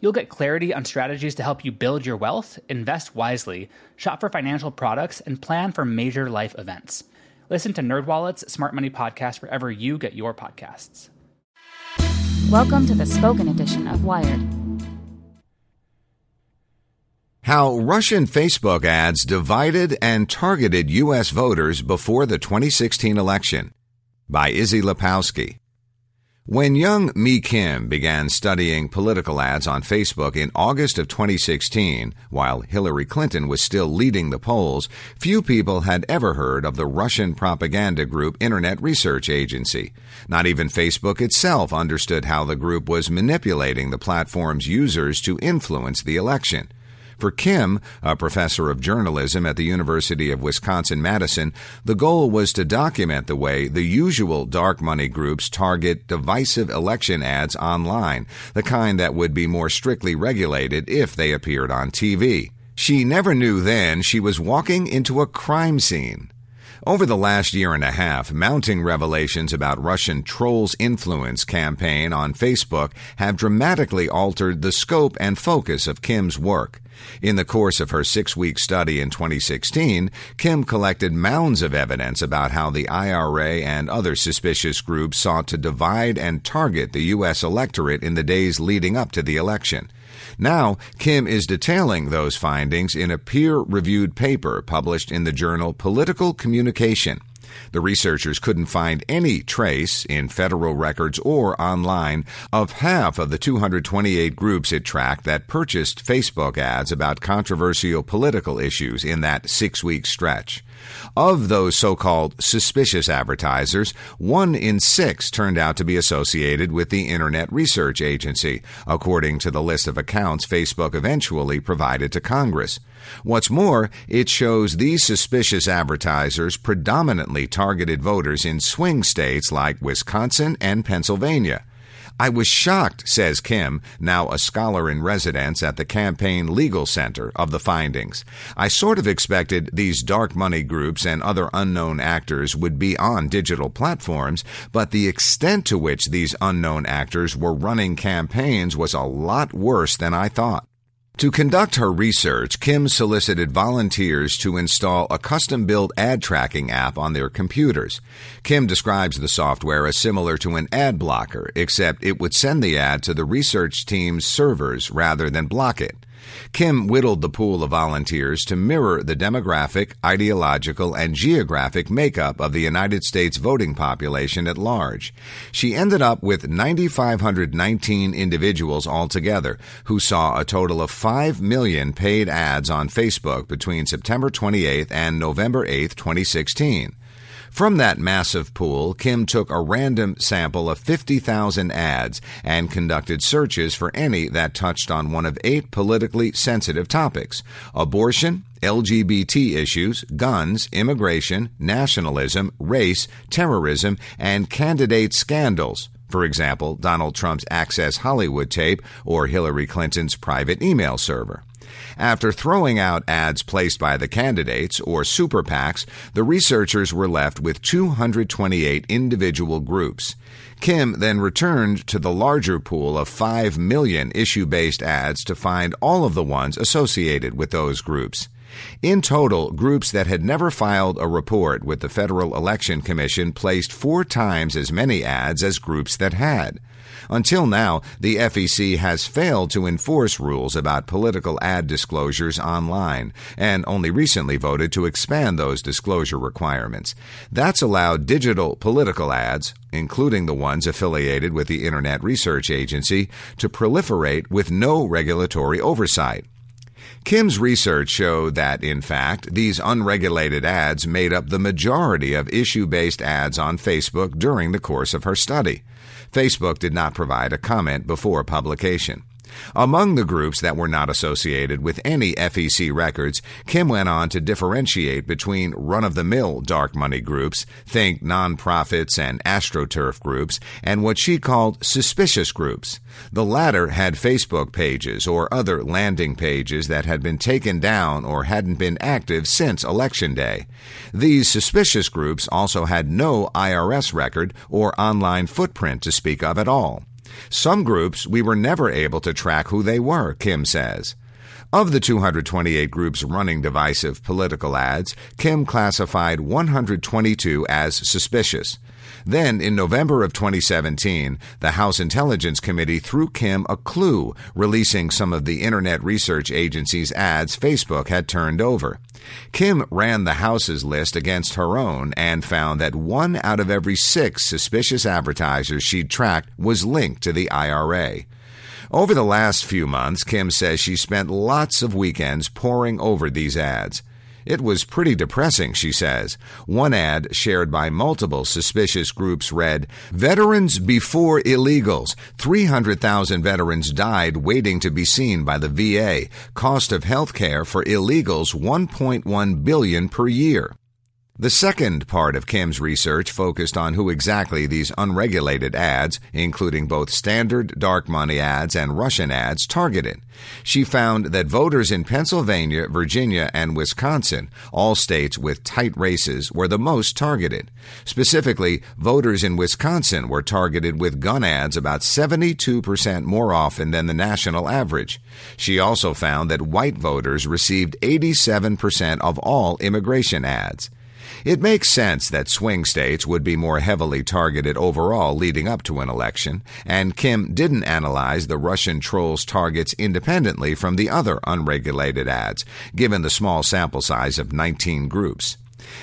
You'll get clarity on strategies to help you build your wealth, invest wisely, shop for financial products, and plan for major life events. Listen to NerdWallet's Smart Money Podcast wherever you get your podcasts. Welcome to the spoken edition of Wired. How Russian Facebook ads divided and targeted U.S. voters before the 2016 election by Issie Lapowsky. When Young Mie Kim began studying political ads on Facebook in August of 2016, while Hillary Clinton was still leading the polls, few people had ever heard of the Russian propaganda group Internet Research Agency. Not even Facebook itself understood how the group was manipulating the platform's users to influence the election. For Kim, a professor of journalism at the University of Wisconsin Madison, the goal was to document the way the usual dark money groups target divisive election ads online, the kind that would be more strictly regulated if they appeared on TV. She never knew then she was walking into a crime scene. Over the last year and a half, mounting revelations about Russian trolls influence campaign on Facebook have dramatically altered the scope and focus of Kim's work. In the course of her six week study in 2016, Kim collected mounds of evidence about how the IRA and other suspicious groups sought to divide and target the U.S. electorate in the days leading up to the election. Now, Kim is detailing those findings in a peer reviewed paper published in the journal Political Communication. The researchers couldn't find any trace in federal records or online of half of the 228 groups it tracked that purchased Facebook ads about controversial political issues in that six week stretch. Of those so called suspicious advertisers, one in six turned out to be associated with the Internet Research Agency, according to the list of accounts Facebook eventually provided to Congress. What's more, it shows these suspicious advertisers predominantly targeted voters in swing states like Wisconsin and Pennsylvania. I was shocked, says Kim, now a scholar in residence at the Campaign Legal Center, of the findings. I sort of expected these dark money groups and other unknown actors would be on digital platforms, but the extent to which these unknown actors were running campaigns was a lot worse than I thought. To conduct her research, Kim solicited volunteers to install a custom built ad tracking app on their computers. Kim describes the software as similar to an ad blocker, except it would send the ad to the research team's servers rather than block it. Kim whittled the pool of volunteers to mirror the demographic, ideological, and geographic makeup of the United States voting population at large. She ended up with 9,519 individuals altogether who saw a total of 5 million paid ads on Facebook between September 28th and November 8th, 2016. From that massive pool, Kim took a random sample of 50,000 ads and conducted searches for any that touched on one of eight politically sensitive topics abortion, LGBT issues, guns, immigration, nationalism, race, terrorism, and candidate scandals. For example, Donald Trump's Access Hollywood tape or Hillary Clinton's private email server. After throwing out ads placed by the candidates, or super PACs, the researchers were left with 228 individual groups. Kim then returned to the larger pool of 5 million issue based ads to find all of the ones associated with those groups. In total, groups that had never filed a report with the Federal Election Commission placed four times as many ads as groups that had. Until now, the FEC has failed to enforce rules about political ad disclosures online and only recently voted to expand those disclosure requirements. That's allowed digital political ads, including the ones affiliated with the Internet Research Agency, to proliferate with no regulatory oversight. Kim's research showed that, in fact, these unregulated ads made up the majority of issue based ads on Facebook during the course of her study. Facebook did not provide a comment before publication. Among the groups that were not associated with any FEC records, Kim went on to differentiate between run of the mill dark money groups, think nonprofits and astroturf groups, and what she called suspicious groups. The latter had Facebook pages or other landing pages that had been taken down or hadn't been active since Election Day. These suspicious groups also had no IRS record or online footprint to speak of at all. Some groups we were never able to track who they were, Kim says. Of the 228 groups running divisive political ads, Kim classified 122 as suspicious. Then, in November of 2017, the House Intelligence Committee threw Kim a clue, releasing some of the Internet Research Agency's ads Facebook had turned over. Kim ran the House's list against her own and found that one out of every six suspicious advertisers she'd tracked was linked to the IRA. Over the last few months, Kim says she spent lots of weekends poring over these ads. It was pretty depressing, she says. One ad shared by multiple suspicious groups read, Veterans before illegals. 300,000 veterans died waiting to be seen by the VA. Cost of health care for illegals 1.1 billion per year. The second part of Kim's research focused on who exactly these unregulated ads, including both standard dark money ads and Russian ads, targeted. She found that voters in Pennsylvania, Virginia, and Wisconsin, all states with tight races, were the most targeted. Specifically, voters in Wisconsin were targeted with gun ads about 72% more often than the national average. She also found that white voters received 87% of all immigration ads. It makes sense that swing states would be more heavily targeted overall leading up to an election, and Kim didn't analyze the Russian trolls' targets independently from the other unregulated ads, given the small sample size of 19 groups.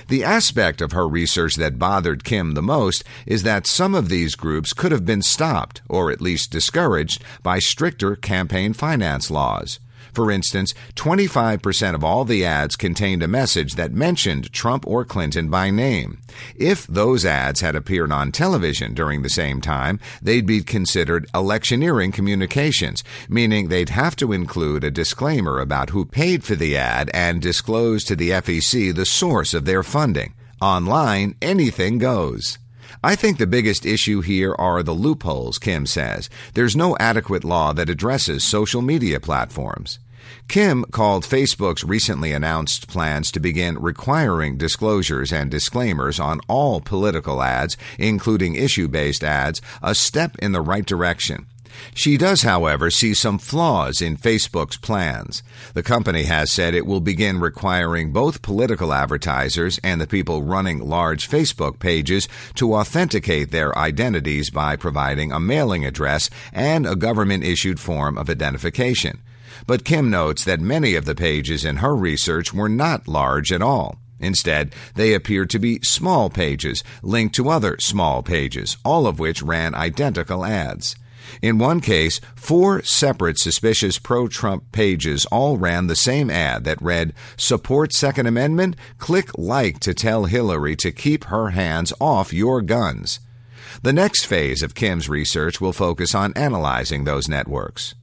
The aspect of her research that bothered Kim the most is that some of these groups could have been stopped, or at least discouraged, by stricter campaign finance laws. For instance, 25% of all the ads contained a message that mentioned Trump or Clinton by name. If those ads had appeared on television during the same time, they'd be considered electioneering communications, meaning they'd have to include a disclaimer about who paid for the ad and disclose to the FEC the source of their funding. Online, anything goes. I think the biggest issue here are the loopholes, Kim says. There's no adequate law that addresses social media platforms. Kim called Facebook's recently announced plans to begin requiring disclosures and disclaimers on all political ads, including issue based ads, a step in the right direction. She does, however, see some flaws in Facebook's plans. The company has said it will begin requiring both political advertisers and the people running large Facebook pages to authenticate their identities by providing a mailing address and a government issued form of identification. But Kim notes that many of the pages in her research were not large at all. Instead, they appeared to be small pages linked to other small pages, all of which ran identical ads. In one case, four separate suspicious pro Trump pages all ran the same ad that read, Support Second Amendment? Click like to tell Hillary to keep her hands off your guns. The next phase of Kim's research will focus on analyzing those networks.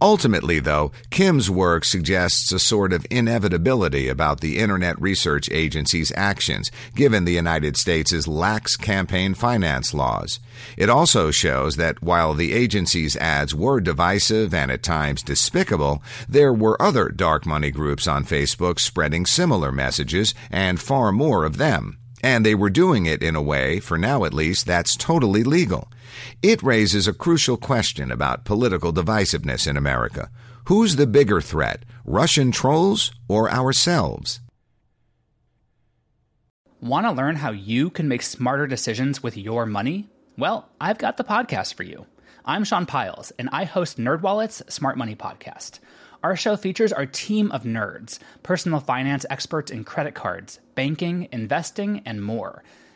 Ultimately, though, Kim's work suggests a sort of inevitability about the Internet Research Agency's actions, given the United States' lax campaign finance laws. It also shows that while the agency's ads were divisive and at times despicable, there were other dark money groups on Facebook spreading similar messages, and far more of them. And they were doing it in a way, for now at least, that's totally legal. It raises a crucial question about political divisiveness in America. Who's the bigger threat, Russian trolls or ourselves? Want to learn how you can make smarter decisions with your money? Well, I've got the podcast for you. I'm Sean Pyles, and I host NerdWallet's Smart Money Podcast. Our show features our team of nerds, personal finance experts in credit cards, banking, investing, and more.